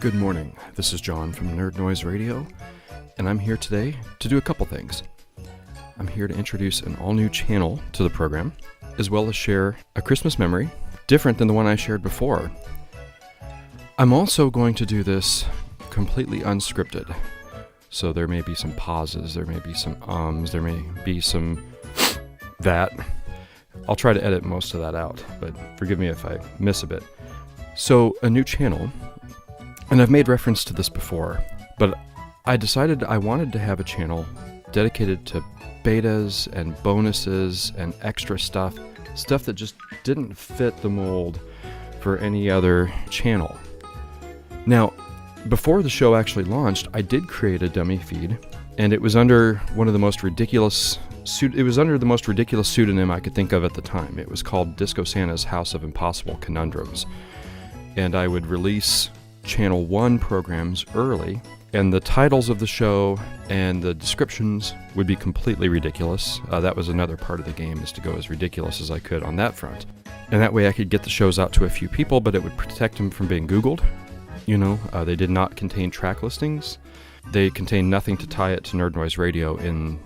Good morning. This is John from Nerd Noise Radio, and I'm here today to do a couple things. I'm here to introduce an all new channel to the program, as well as share a Christmas memory different than the one I shared before. I'm also going to do this completely unscripted. So there may be some pauses, there may be some ums, there may be some that. I'll try to edit most of that out, but forgive me if I miss a bit. So, a new channel, and I've made reference to this before, but I decided I wanted to have a channel dedicated to betas and bonuses and extra stuff, stuff that just didn't fit the mold for any other channel. Now, before the show actually launched, I did create a dummy feed, and it was under one of the most ridiculous it was under the most ridiculous pseudonym I could think of at the time. It was called Disco Santa's House of Impossible Conundrums. And I would release Channel 1 programs early, and the titles of the show and the descriptions would be completely ridiculous. Uh, that was another part of the game, is to go as ridiculous as I could on that front. And that way I could get the shows out to a few people, but it would protect them from being Googled. You know, uh, they did not contain track listings. They contained nothing to tie it to Nerd Noise Radio in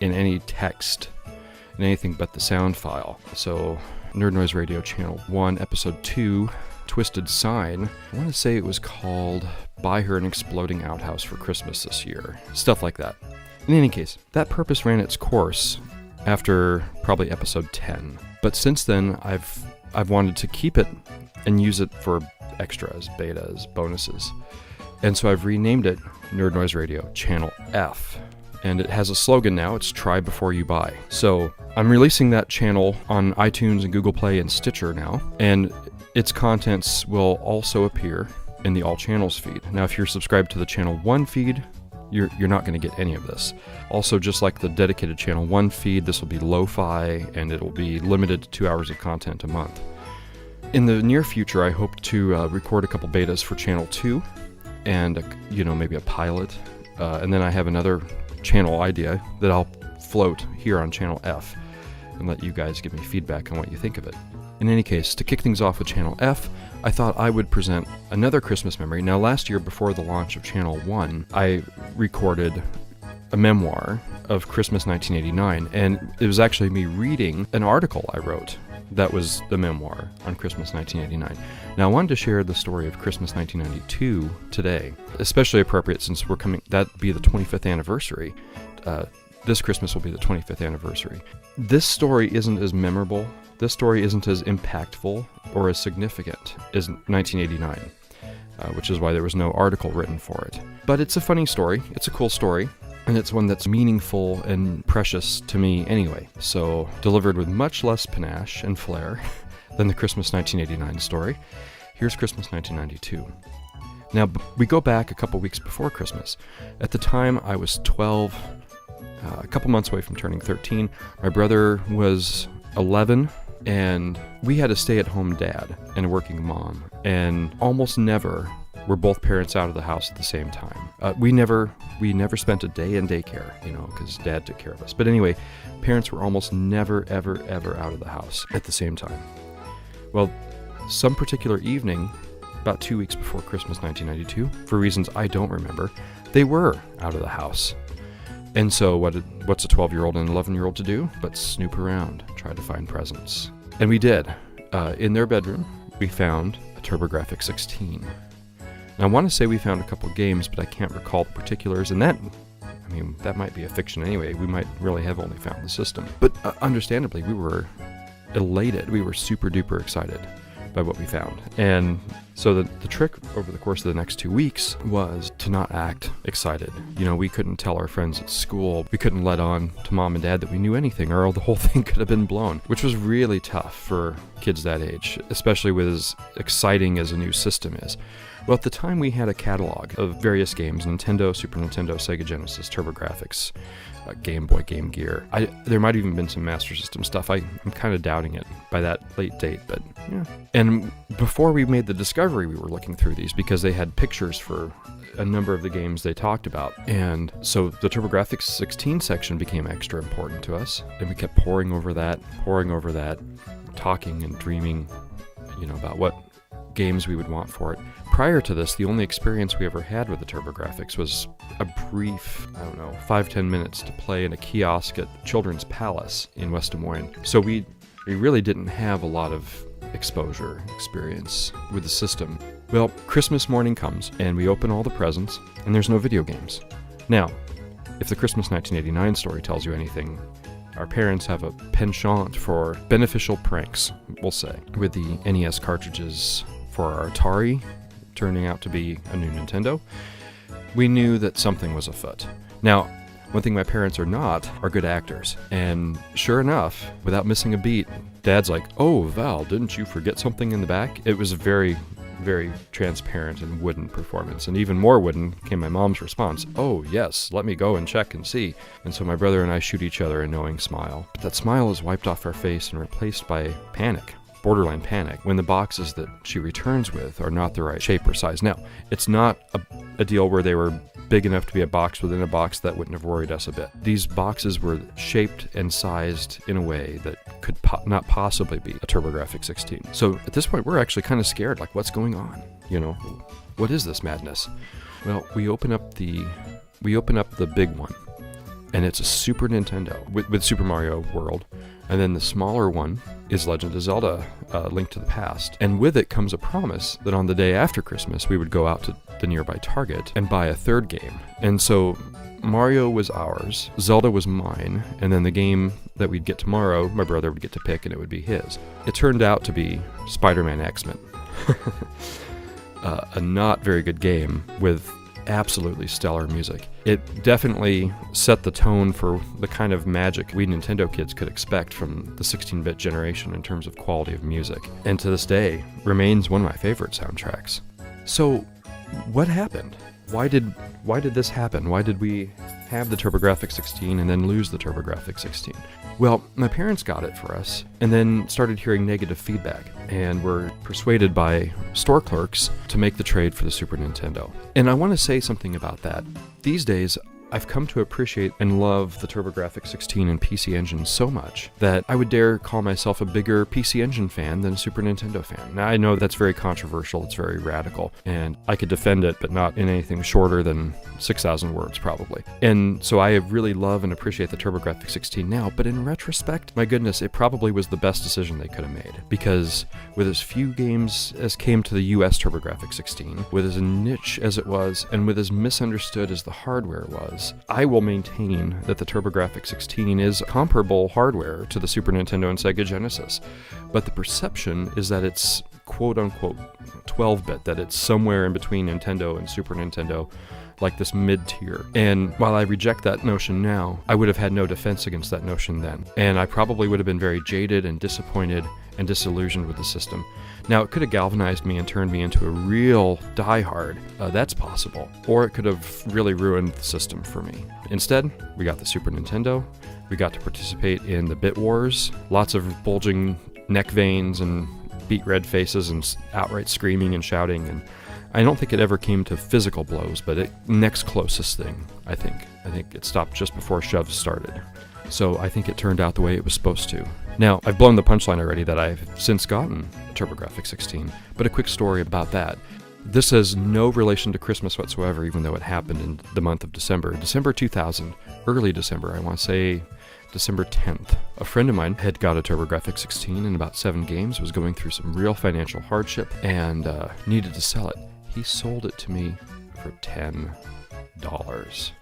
in any text, in anything but the sound file. So, Nerd Noise Radio Channel 1, Episode 2, Twisted Sign. I want to say it was called Buy Her an Exploding Outhouse for Christmas this year. Stuff like that. In any case, that purpose ran its course after probably episode 10. But since then, I've I've wanted to keep it and use it for extras, betas, bonuses. And so I've renamed it Nerd Noise Radio Channel F and it has a slogan now it's try before you buy. So I'm releasing that channel on iTunes and Google Play and Stitcher now, and its contents will also appear in the All Channels feed. Now, if you're subscribed to the Channel 1 feed, you're, you're not going to get any of this. Also, just like the dedicated Channel 1 feed, this will be lo fi and it will be limited to two hours of content a month. In the near future, I hope to uh, record a couple betas for Channel 2 and, a, you know, maybe a pilot. Uh, and then I have another channel idea that I'll float here on channel F and let you guys give me feedback on what you think of it. In any case, to kick things off with channel F, I thought I would present another Christmas memory. Now, last year, before the launch of channel 1, I recorded a memoir of Christmas 1989, and it was actually me reading an article I wrote that was the memoir on Christmas 1989. Now, I wanted to share the story of Christmas 1992 today, especially appropriate since we're coming, that'd be the 25th anniversary. Uh, this Christmas will be the 25th anniversary. This story isn't as memorable, this story isn't as impactful or as significant as 1989. Uh, which is why there was no article written for it. But it's a funny story. It's a cool story and it's one that's meaningful and precious to me anyway. So, delivered with much less panache and flair than the Christmas 1989 story, here's Christmas 1992. Now, we go back a couple weeks before Christmas. At the time, I was 12, uh, a couple months away from turning 13. My brother was 11, and we had a stay at home dad and a working mom. And almost never were both parents out of the house at the same time. Uh, we never we never spent a day in daycare, you know, because dad took care of us. But anyway, parents were almost never ever ever out of the house at the same time. Well, some particular evening, about two weeks before Christmas 1992, for reasons I don't remember, they were out of the house. And so, what what's a 12 year old and 11 year old to do but snoop around, try to find presents? And we did. Uh, in their bedroom, we found a TurboGrafx 16 I want to say we found a couple games, but I can't recall the particulars, and that, I mean, that might be a fiction anyway. We might really have only found the system. But uh, understandably, we were elated. We were super duper excited by what we found. And so the, the trick over the course of the next two weeks was to not act excited. You know, we couldn't tell our friends at school, we couldn't let on to mom and dad that we knew anything, or the whole thing could have been blown, which was really tough for kids that age, especially with as exciting as a new system is. Well, at the time, we had a catalog of various games Nintendo, Super Nintendo, Sega Genesis, TurboGrafx, uh, Game Boy, Game Gear. I, there might have even been some Master System stuff. I, I'm kind of doubting it by that late date, but yeah. And before we made the discovery, we were looking through these because they had pictures for a number of the games they talked about. And so the TurboGrafx 16 section became extra important to us. And we kept poring over that, poring over that, talking and dreaming, you know, about what games we would want for it. Prior to this, the only experience we ever had with the TurboGrafx was a brief, I don't know, five, ten minutes to play in a kiosk at Children's Palace in West Des Moines. So we, we really didn't have a lot of exposure experience with the system. Well, Christmas morning comes, and we open all the presents, and there's no video games. Now, if the Christmas 1989 story tells you anything, our parents have a penchant for beneficial pranks, we'll say, with the NES cartridges for our Atari turning out to be a new Nintendo. We knew that something was afoot. Now, one thing my parents are not are good actors. And sure enough, without missing a beat, Dad's like, Oh, Val, didn't you forget something in the back? It was a very, very transparent and wooden performance. And even more wooden came my mom's response Oh, yes, let me go and check and see. And so my brother and I shoot each other a knowing smile. But that smile is wiped off our face and replaced by panic borderline panic when the boxes that she returns with are not the right shape or size. Now, it's not a, a, deal where they were big enough to be a box within a box that wouldn't have worried us a bit. These boxes were shaped and sized in a way that could po- not possibly be a TurboGrafx 16. So at this point, we're actually kind of scared like, what's going on? You know, what is this madness? Well, we open up the we open up the big one, and it's a Super Nintendo with, with Super Mario World and then the smaller one is Legend of Zelda uh, Link to the Past. And with it comes a promise that on the day after Christmas, we would go out to the nearby Target and buy a third game. And so Mario was ours, Zelda was mine, and then the game that we'd get tomorrow, my brother would get to pick and it would be his. It turned out to be Spider Man X Men. uh, a not very good game with absolutely stellar music. It definitely set the tone for the kind of magic we Nintendo kids could expect from the 16 bit generation in terms of quality of music, and to this day remains one of my favorite soundtracks. So, what happened? Why did why did this happen? Why did we have the TurboGrafx 16 and then lose the TurboGrafx 16? Well, my parents got it for us and then started hearing negative feedback and were persuaded by store clerks to make the trade for the Super Nintendo. And I want to say something about that. These days, I've come to appreciate and love the TurboGrafx 16 and PC Engine so much that I would dare call myself a bigger PC Engine fan than a Super Nintendo fan. Now, I know that's very controversial, it's very radical, and I could defend it, but not in anything shorter than 6,000 words, probably. And so I really love and appreciate the TurboGrafx 16 now, but in retrospect, my goodness, it probably was the best decision they could have made. Because with as few games as came to the US TurboGrafx 16, with as niche as it was, and with as misunderstood as the hardware was, I will maintain that the TurboGrafx 16 is comparable hardware to the Super Nintendo and Sega Genesis, but the perception is that it's quote unquote 12 bit, that it's somewhere in between Nintendo and Super Nintendo like this mid tier. And while I reject that notion now, I would have had no defense against that notion then. And I probably would have been very jaded and disappointed and disillusioned with the system. Now, it could have galvanized me and turned me into a real diehard. Uh, that's possible. Or it could have really ruined the system for me. Instead, we got the Super Nintendo. We got to participate in the Bit Wars. Lots of bulging neck veins and beat red faces and outright screaming and shouting. And I don't think it ever came to physical blows, but it next closest thing, I think. I think it stopped just before shoves started. So I think it turned out the way it was supposed to. Now, I've blown the punchline already that I've since gotten a TurboGrafx 16, but a quick story about that. This has no relation to Christmas whatsoever, even though it happened in the month of December. December 2000, early December, I want to say December 10th. A friend of mine had got a TurboGrafx 16 in about seven games, was going through some real financial hardship, and uh, needed to sell it. He sold it to me for $10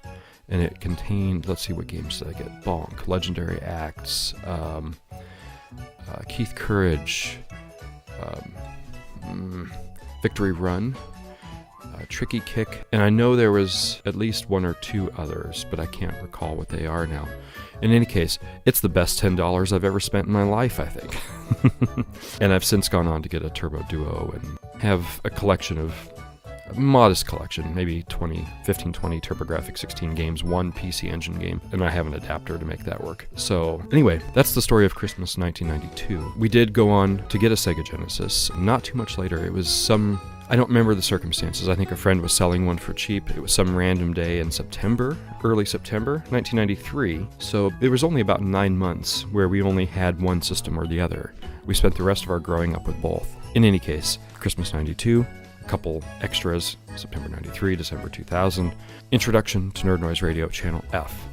and it contained let's see what games did I get Bonk, Legendary Axe, um, uh, Keith Courage, um, mm, Victory Run, uh, Tricky Kick, and I know there was at least one or two others, but I can't recall what they are now. In any case, it's the best $10 I've ever spent in my life, I think. and I've since gone on to get a Turbo Duo and have a collection of modest collection, maybe 20, 15, 20 TurboGrafx 16 games, one PC Engine game, and I have an adapter to make that work. So, anyway, that's the story of Christmas 1992. We did go on to get a Sega Genesis not too much later. It was some I don't remember the circumstances. I think a friend was selling one for cheap. It was some random day in September, early September 1993. So it was only about nine months where we only had one system or the other. We spent the rest of our growing up with both. In any case, Christmas 92, a couple extras, September 93, December 2000, introduction to Nerd Noise Radio Channel F.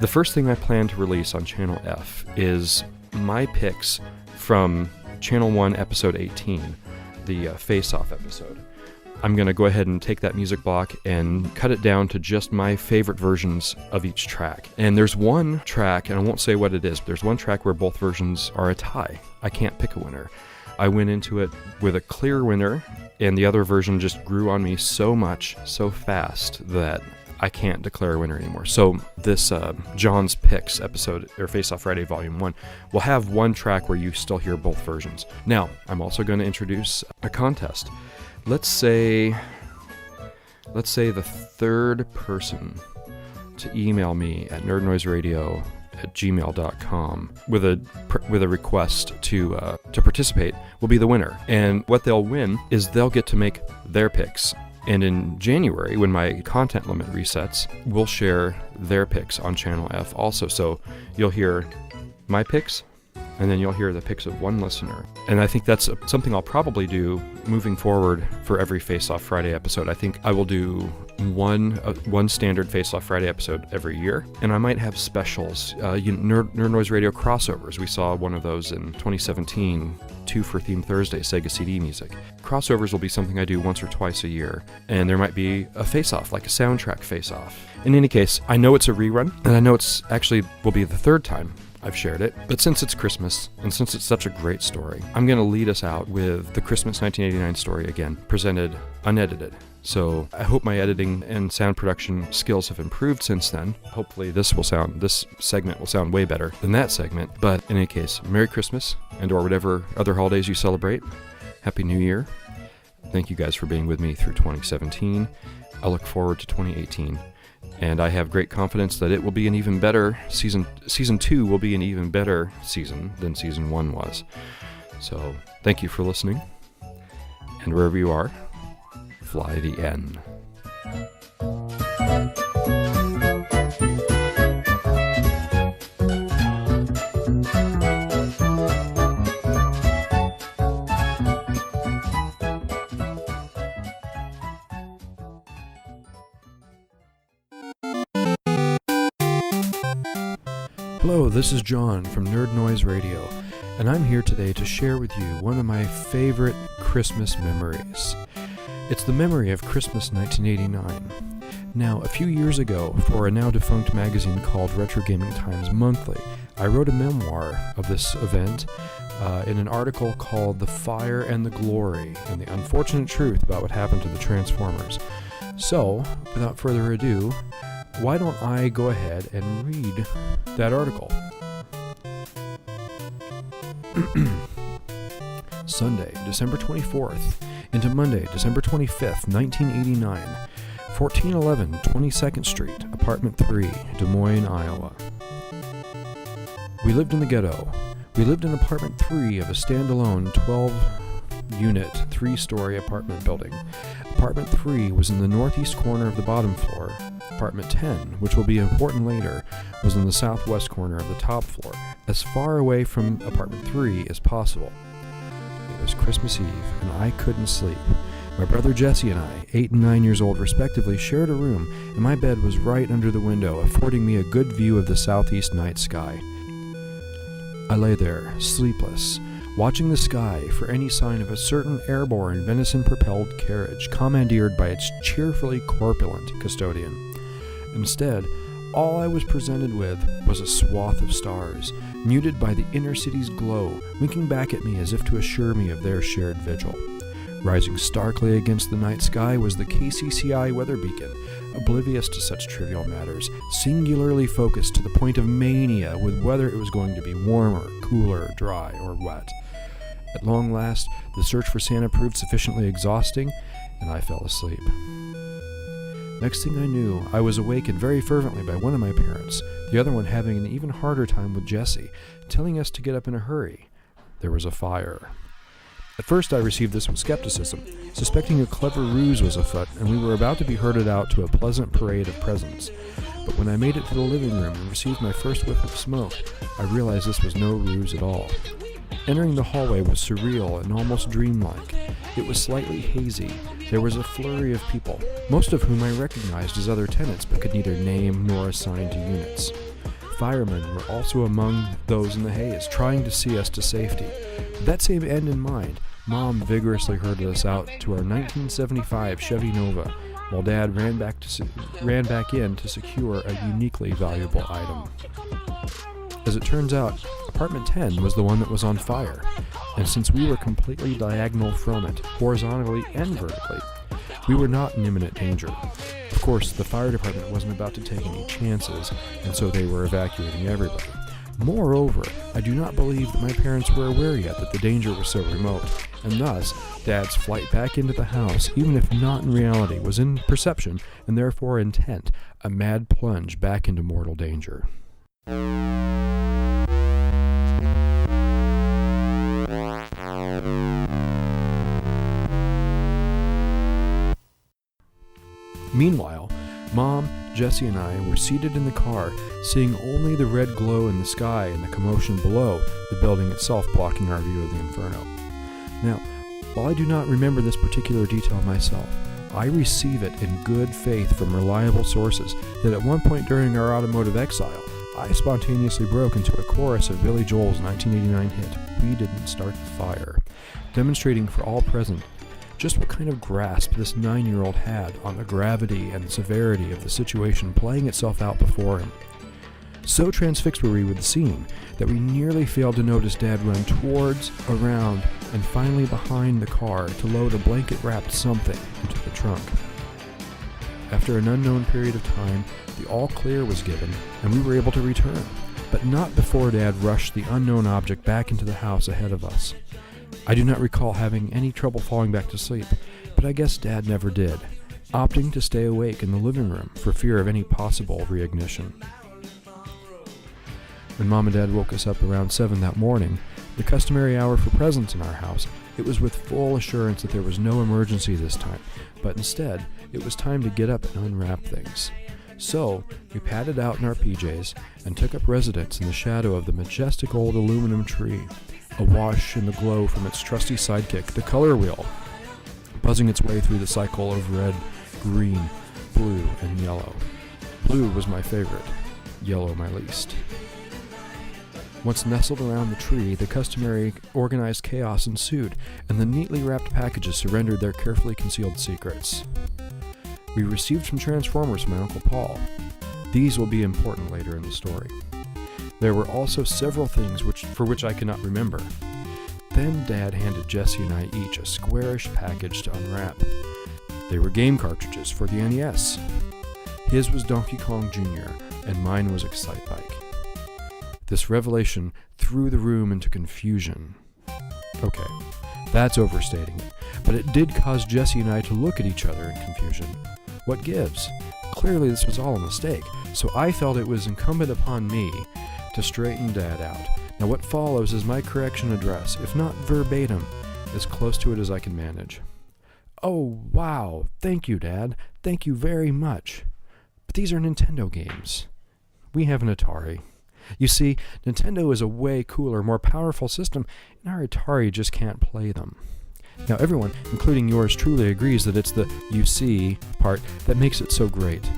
The first thing I plan to release on Channel F is my picks from Channel 1, Episode 18, the uh, Face Off episode. I'm going to go ahead and take that music block and cut it down to just my favorite versions of each track. And there's one track, and I won't say what it is, but there's one track where both versions are a tie. I can't pick a winner. I went into it with a clear winner, and the other version just grew on me so much, so fast, that I can't declare a winner anymore. So this uh, John's Picks episode, or Face Off Friday Volume 1, will have one track where you still hear both versions. Now, I'm also going to introduce a contest let's say let's say the third person to email me at nerdnoiseradio at gmail.com with a with a request to uh, to participate will be the winner and what they'll win is they'll get to make their picks and in January, when my content limit resets, we'll share their picks on Channel F also. So you'll hear my picks, and then you'll hear the picks of one listener. And I think that's something I'll probably do moving forward for every Face Off Friday episode. I think I will do one uh, one standard Face Off Friday episode every year, and I might have specials. Uh, you know, Nerd, Nerd Noise Radio crossovers. We saw one of those in 2017. Two for Theme Thursday, Sega CD music. Crossovers will be something I do once or twice a year, and there might be a face off, like a soundtrack face off. In any case, I know it's a rerun, and I know it's actually will be the third time I've shared it. But since it's Christmas, and since it's such a great story, I'm going to lead us out with the Christmas 1989 story again, presented unedited. So I hope my editing and sound production skills have improved since then. Hopefully this will sound this segment will sound way better than that segment. But in any case, Merry Christmas and or whatever other holidays you celebrate. Happy New Year. Thank you guys for being with me through 2017. I look forward to 2018 and I have great confidence that it will be an even better season. Season two will be an even better season than season one was. So, thank you for listening, and wherever you are, fly the N. This is John from Nerd Noise Radio, and I'm here today to share with you one of my favorite Christmas memories. It's the memory of Christmas 1989. Now, a few years ago, for a now defunct magazine called Retro Gaming Times Monthly, I wrote a memoir of this event uh, in an article called The Fire and the Glory and the Unfortunate Truth about what happened to the Transformers. So, without further ado, why don't I go ahead and read that article? Sunday, December 24th, into Monday, December 25th, 1989, 1411 22nd Street, Apartment 3, Des Moines, Iowa. We lived in the ghetto. We lived in Apartment 3 of a standalone 12 unit, three story apartment building. Apartment 3 was in the northeast corner of the bottom floor, Apartment 10, which will be important later, was in the southwest corner of the top floor, as far away from Apartment 3 as possible. It was Christmas Eve, and I couldn't sleep. My brother Jesse and I, eight and nine years old respectively, shared a room, and my bed was right under the window, affording me a good view of the southeast night sky. I lay there, sleepless, watching the sky for any sign of a certain airborne venison propelled carriage commandeered by its cheerfully corpulent custodian. Instead, all I was presented with was a swath of stars, muted by the inner city's glow, winking back at me as if to assure me of their shared vigil. Rising starkly against the night sky was the KCCI weather beacon, oblivious to such trivial matters, singularly focused to the point of mania with whether it was going to be warmer, cooler, dry, or wet. At long last, the search for Santa proved sufficiently exhausting, and I fell asleep. Next thing I knew, I was awakened very fervently by one of my parents, the other one having an even harder time with Jesse, telling us to get up in a hurry. There was a fire. At first, I received this with skepticism, suspecting a clever ruse was afoot, and we were about to be herded out to a pleasant parade of presents. But when I made it to the living room and received my first whiff of smoke, I realized this was no ruse at all. Entering the hallway was surreal and almost dreamlike. It was slightly hazy. There was a flurry of people, most of whom I recognized as other tenants but could neither name nor assign to units. Firemen were also among those in the haze, trying to see us to safety. With that same end in mind, Mom vigorously herded us out to our 1975 Chevy Nova, while Dad ran back to ran back in to secure a uniquely valuable item. As it turns out, apartment 10 was the one that was on fire, and since we were completely diagonal from it, horizontally and vertically, we were not in imminent danger. Of course, the fire department wasn't about to take any chances, and so they were evacuating everybody. Moreover, I do not believe that my parents were aware yet that the danger was so remote, and thus, Dad's flight back into the house, even if not in reality, was in perception, and therefore intent, a mad plunge back into mortal danger. Meanwhile, Mom, Jesse, and I were seated in the car, seeing only the red glow in the sky and the commotion below, the building itself blocking our view of the inferno. Now, while I do not remember this particular detail myself, I receive it in good faith from reliable sources that at one point during our automotive exile, I spontaneously broke into a chorus of Billy Joel's 1989 hit, We Didn't Start the Fire, demonstrating for all present just what kind of grasp this nine year old had on the gravity and severity of the situation playing itself out before him. So transfixed were we with the scene that we nearly failed to notice Dad run towards, around, and finally behind the car to load a blanket wrapped something into the trunk. After an unknown period of time, the all clear was given, and we were able to return, but not before Dad rushed the unknown object back into the house ahead of us. I do not recall having any trouble falling back to sleep, but I guess Dad never did, opting to stay awake in the living room for fear of any possible reignition. When Mom and Dad woke us up around 7 that morning, the customary hour for presents in our house, it was with full assurance that there was no emergency this time, but instead, it was time to get up and unwrap things. So, we padded out in our PJs and took up residence in the shadow of the majestic old aluminum tree, awash in the glow from its trusty sidekick, the color wheel, buzzing its way through the cycle of red, green, blue, and yellow. Blue was my favorite, yellow my least. Once nestled around the tree, the customary organized chaos ensued, and the neatly wrapped packages surrendered their carefully concealed secrets. We received some Transformers from my Uncle Paul. These will be important later in the story. There were also several things which, for which I cannot remember. Then Dad handed Jesse and I each a squarish package to unwrap. They were game cartridges for the NES. His was Donkey Kong Jr., and mine was Excitebike. This revelation threw the room into confusion. Okay, that's overstating it, but it did cause Jesse and I to look at each other in confusion. What gives? Clearly, this was all a mistake, so I felt it was incumbent upon me to straighten Dad out. Now, what follows is my correction address, if not verbatim, as close to it as I can manage. Oh, wow. Thank you, Dad. Thank you very much. But these are Nintendo games. We have an Atari. You see, Nintendo is a way cooler, more powerful system, and our Atari just can't play them. Now, everyone, including yours truly, agrees that it's the you see part that makes it so great.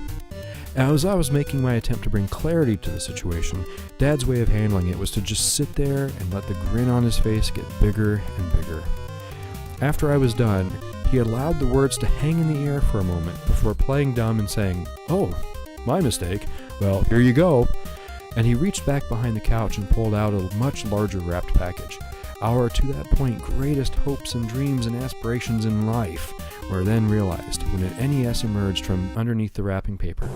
As I was making my attempt to bring clarity to the situation, Dad's way of handling it was to just sit there and let the grin on his face get bigger and bigger. After I was done, he allowed the words to hang in the air for a moment before playing dumb and saying, Oh, my mistake. Well, here you go. And he reached back behind the couch and pulled out a much larger wrapped package. Our, to that point, greatest hopes and dreams and aspirations in life were then realized when an NES emerged from underneath the wrapping paper.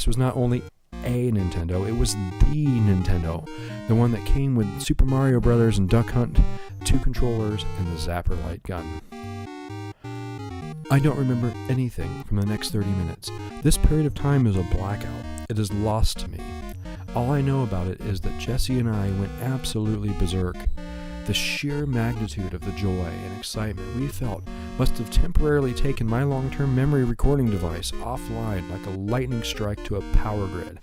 This was not only a Nintendo, it was the Nintendo, the one that came with Super Mario Bros. and Duck Hunt, two controllers, and the Zapper light gun. I don't remember anything from the next 30 minutes. This period of time is a blackout. It is lost to me. All I know about it is that Jesse and I went absolutely berserk. The sheer magnitude of the joy and excitement we felt must have temporarily taken my long term memory recording device offline like a lightning strike to a power grid.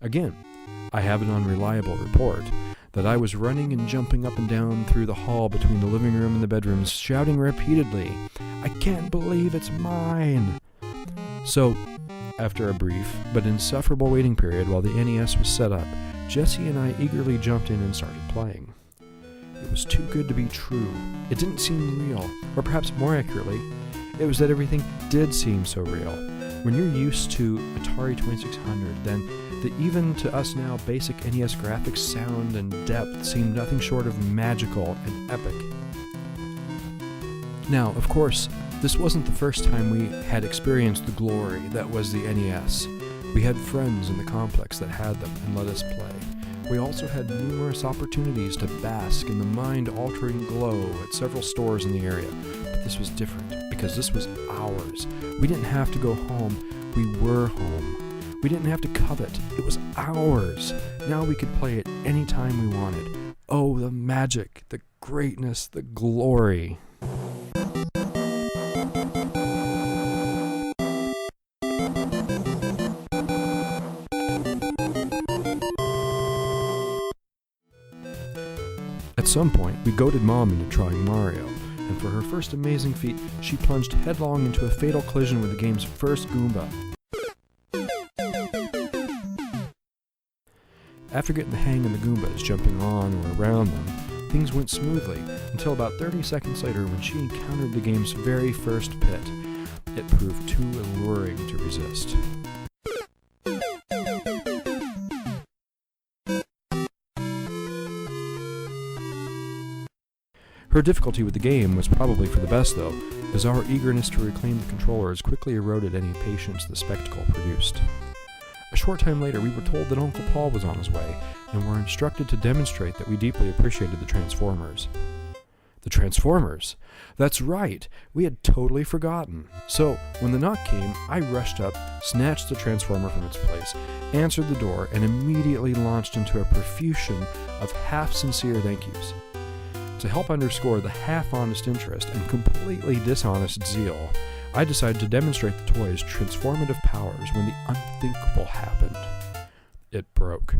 Again, I have an unreliable report that I was running and jumping up and down through the hall between the living room and the bedrooms, shouting repeatedly, I can't believe it's mine! So, after a brief but insufferable waiting period while the NES was set up, Jesse and I eagerly jumped in and started playing. It was too good to be true. It didn't seem real, or perhaps more accurately, it was that everything did seem so real. When you're used to Atari 2600, then the even to us now basic NES graphics, sound, and depth seemed nothing short of magical and epic. Now, of course, this wasn't the first time we had experienced the glory that was the NES. We had friends in the complex that had them and let us play. We also had numerous opportunities to bask in the mind altering glow at several stores in the area. But this was different because this was ours. We didn't have to go home, we were home. We didn't have to covet, it was ours. Now we could play it any time we wanted. Oh, the magic, the greatness, the glory. Some point, we goaded Mom into trying Mario, and for her first amazing feat, she plunged headlong into a fatal collision with the game's first Goomba. After getting the hang of the Goombas jumping on or around them, things went smoothly until about 30 seconds later when she encountered the game's very first pit. It proved too alluring to resist. Her difficulty with the game was probably for the best, though, as our eagerness to reclaim the controllers quickly eroded any patience the spectacle produced. A short time later, we were told that Uncle Paul was on his way, and were instructed to demonstrate that we deeply appreciated the Transformers. The Transformers! That's right, we had totally forgotten. So, when the knock came, I rushed up, snatched the Transformer from its place, answered the door, and immediately launched into a profusion of half sincere thank yous. To help underscore the half honest interest and completely dishonest zeal, I decided to demonstrate the toy's transformative powers when the unthinkable happened. It broke.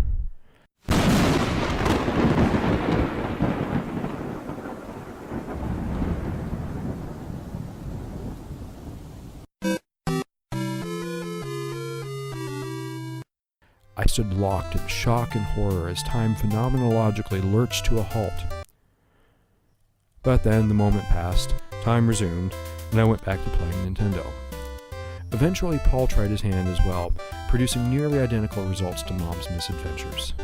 I stood locked in shock and horror as time phenomenologically lurched to a halt. But then the moment passed, time resumed, and I went back to playing Nintendo. Eventually, Paul tried his hand as well, producing nearly identical results to Mom's misadventures.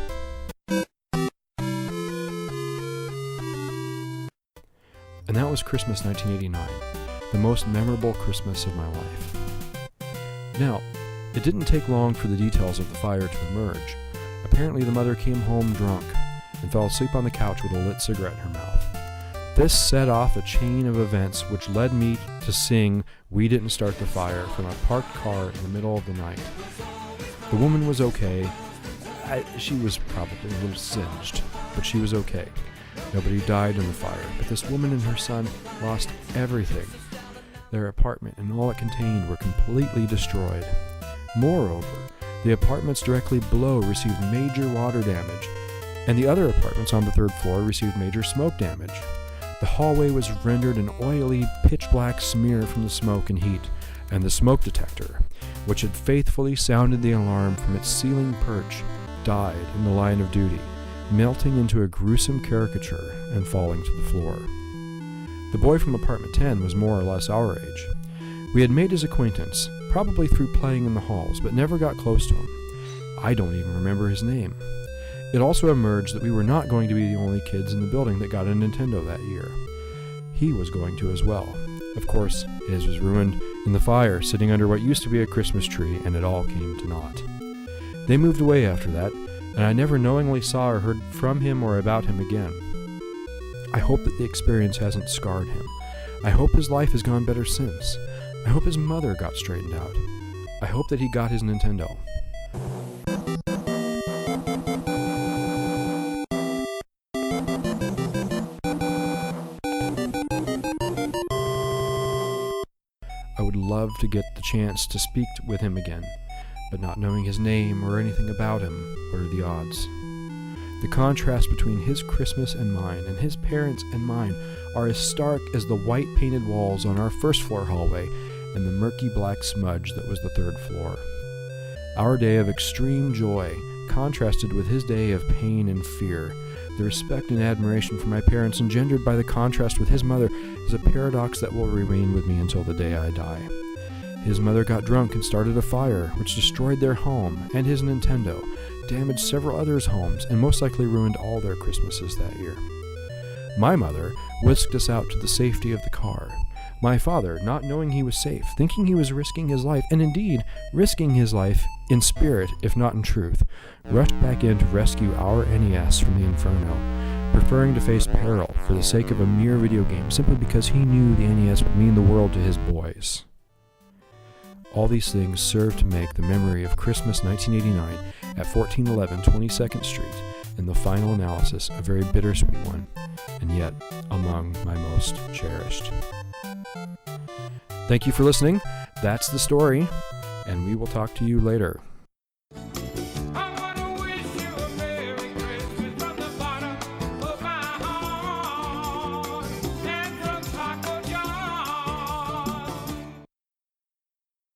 And that was Christmas 1989, the most memorable Christmas of my life. Now, it didn't take long for the details of the fire to emerge. Apparently, the mother came home drunk and fell asleep on the couch with a lit cigarette in her mouth. This set off a chain of events which led me to sing We Didn't Start the Fire from a parked car in the middle of the night. The woman was okay. I, she was probably a little singed, but she was okay. Nobody died in the fire, but this woman and her son lost everything. Their apartment and all it contained were completely destroyed. Moreover, the apartments directly below received major water damage, and the other apartments on the third floor received major smoke damage. The hallway was rendered an oily, pitch black smear from the smoke and heat, and the smoke detector, which had faithfully sounded the alarm from its ceiling perch, died in the line of duty, melting into a gruesome caricature and falling to the floor. The boy from apartment 10 was more or less our age. We had made his acquaintance, probably through playing in the halls, but never got close to him. I don't even remember his name. It also emerged that we were not going to be the only kids in the building that got a Nintendo that year. He was going to as well. Of course, his was ruined in the fire, sitting under what used to be a Christmas tree, and it all came to naught. They moved away after that, and I never knowingly saw or heard from him or about him again. I hope that the experience hasn't scarred him. I hope his life has gone better since. I hope his mother got straightened out. I hope that he got his Nintendo. I would love to get the chance to speak with him again, but not knowing his name or anything about him, what are the odds? The contrast between his Christmas and mine, and his parents and mine, are as stark as the white painted walls on our first floor hallway and the murky black smudge that was the third floor. Our day of extreme joy contrasted with his day of pain and fear, the respect and admiration for my parents engendered by the contrast with his mother is a paradox that will remain with me until the day I die. His mother got drunk and started a fire, which destroyed their home and his Nintendo, damaged several others' homes, and most likely ruined all their Christmases that year. My mother whisked us out to the safety of the car. My father, not knowing he was safe, thinking he was risking his life, and indeed risking his life in spirit, if not in truth, rushed back in to rescue our NES from the inferno, preferring to face peril for the sake of a mere video game simply because he knew the NES would mean the world to his boys. All these things serve to make the memory of Christmas 1989 at 1411 22nd Street in the final analysis a very bittersweet one, and yet among my most cherished. Thank you for listening. That's the story, and we will talk to you later.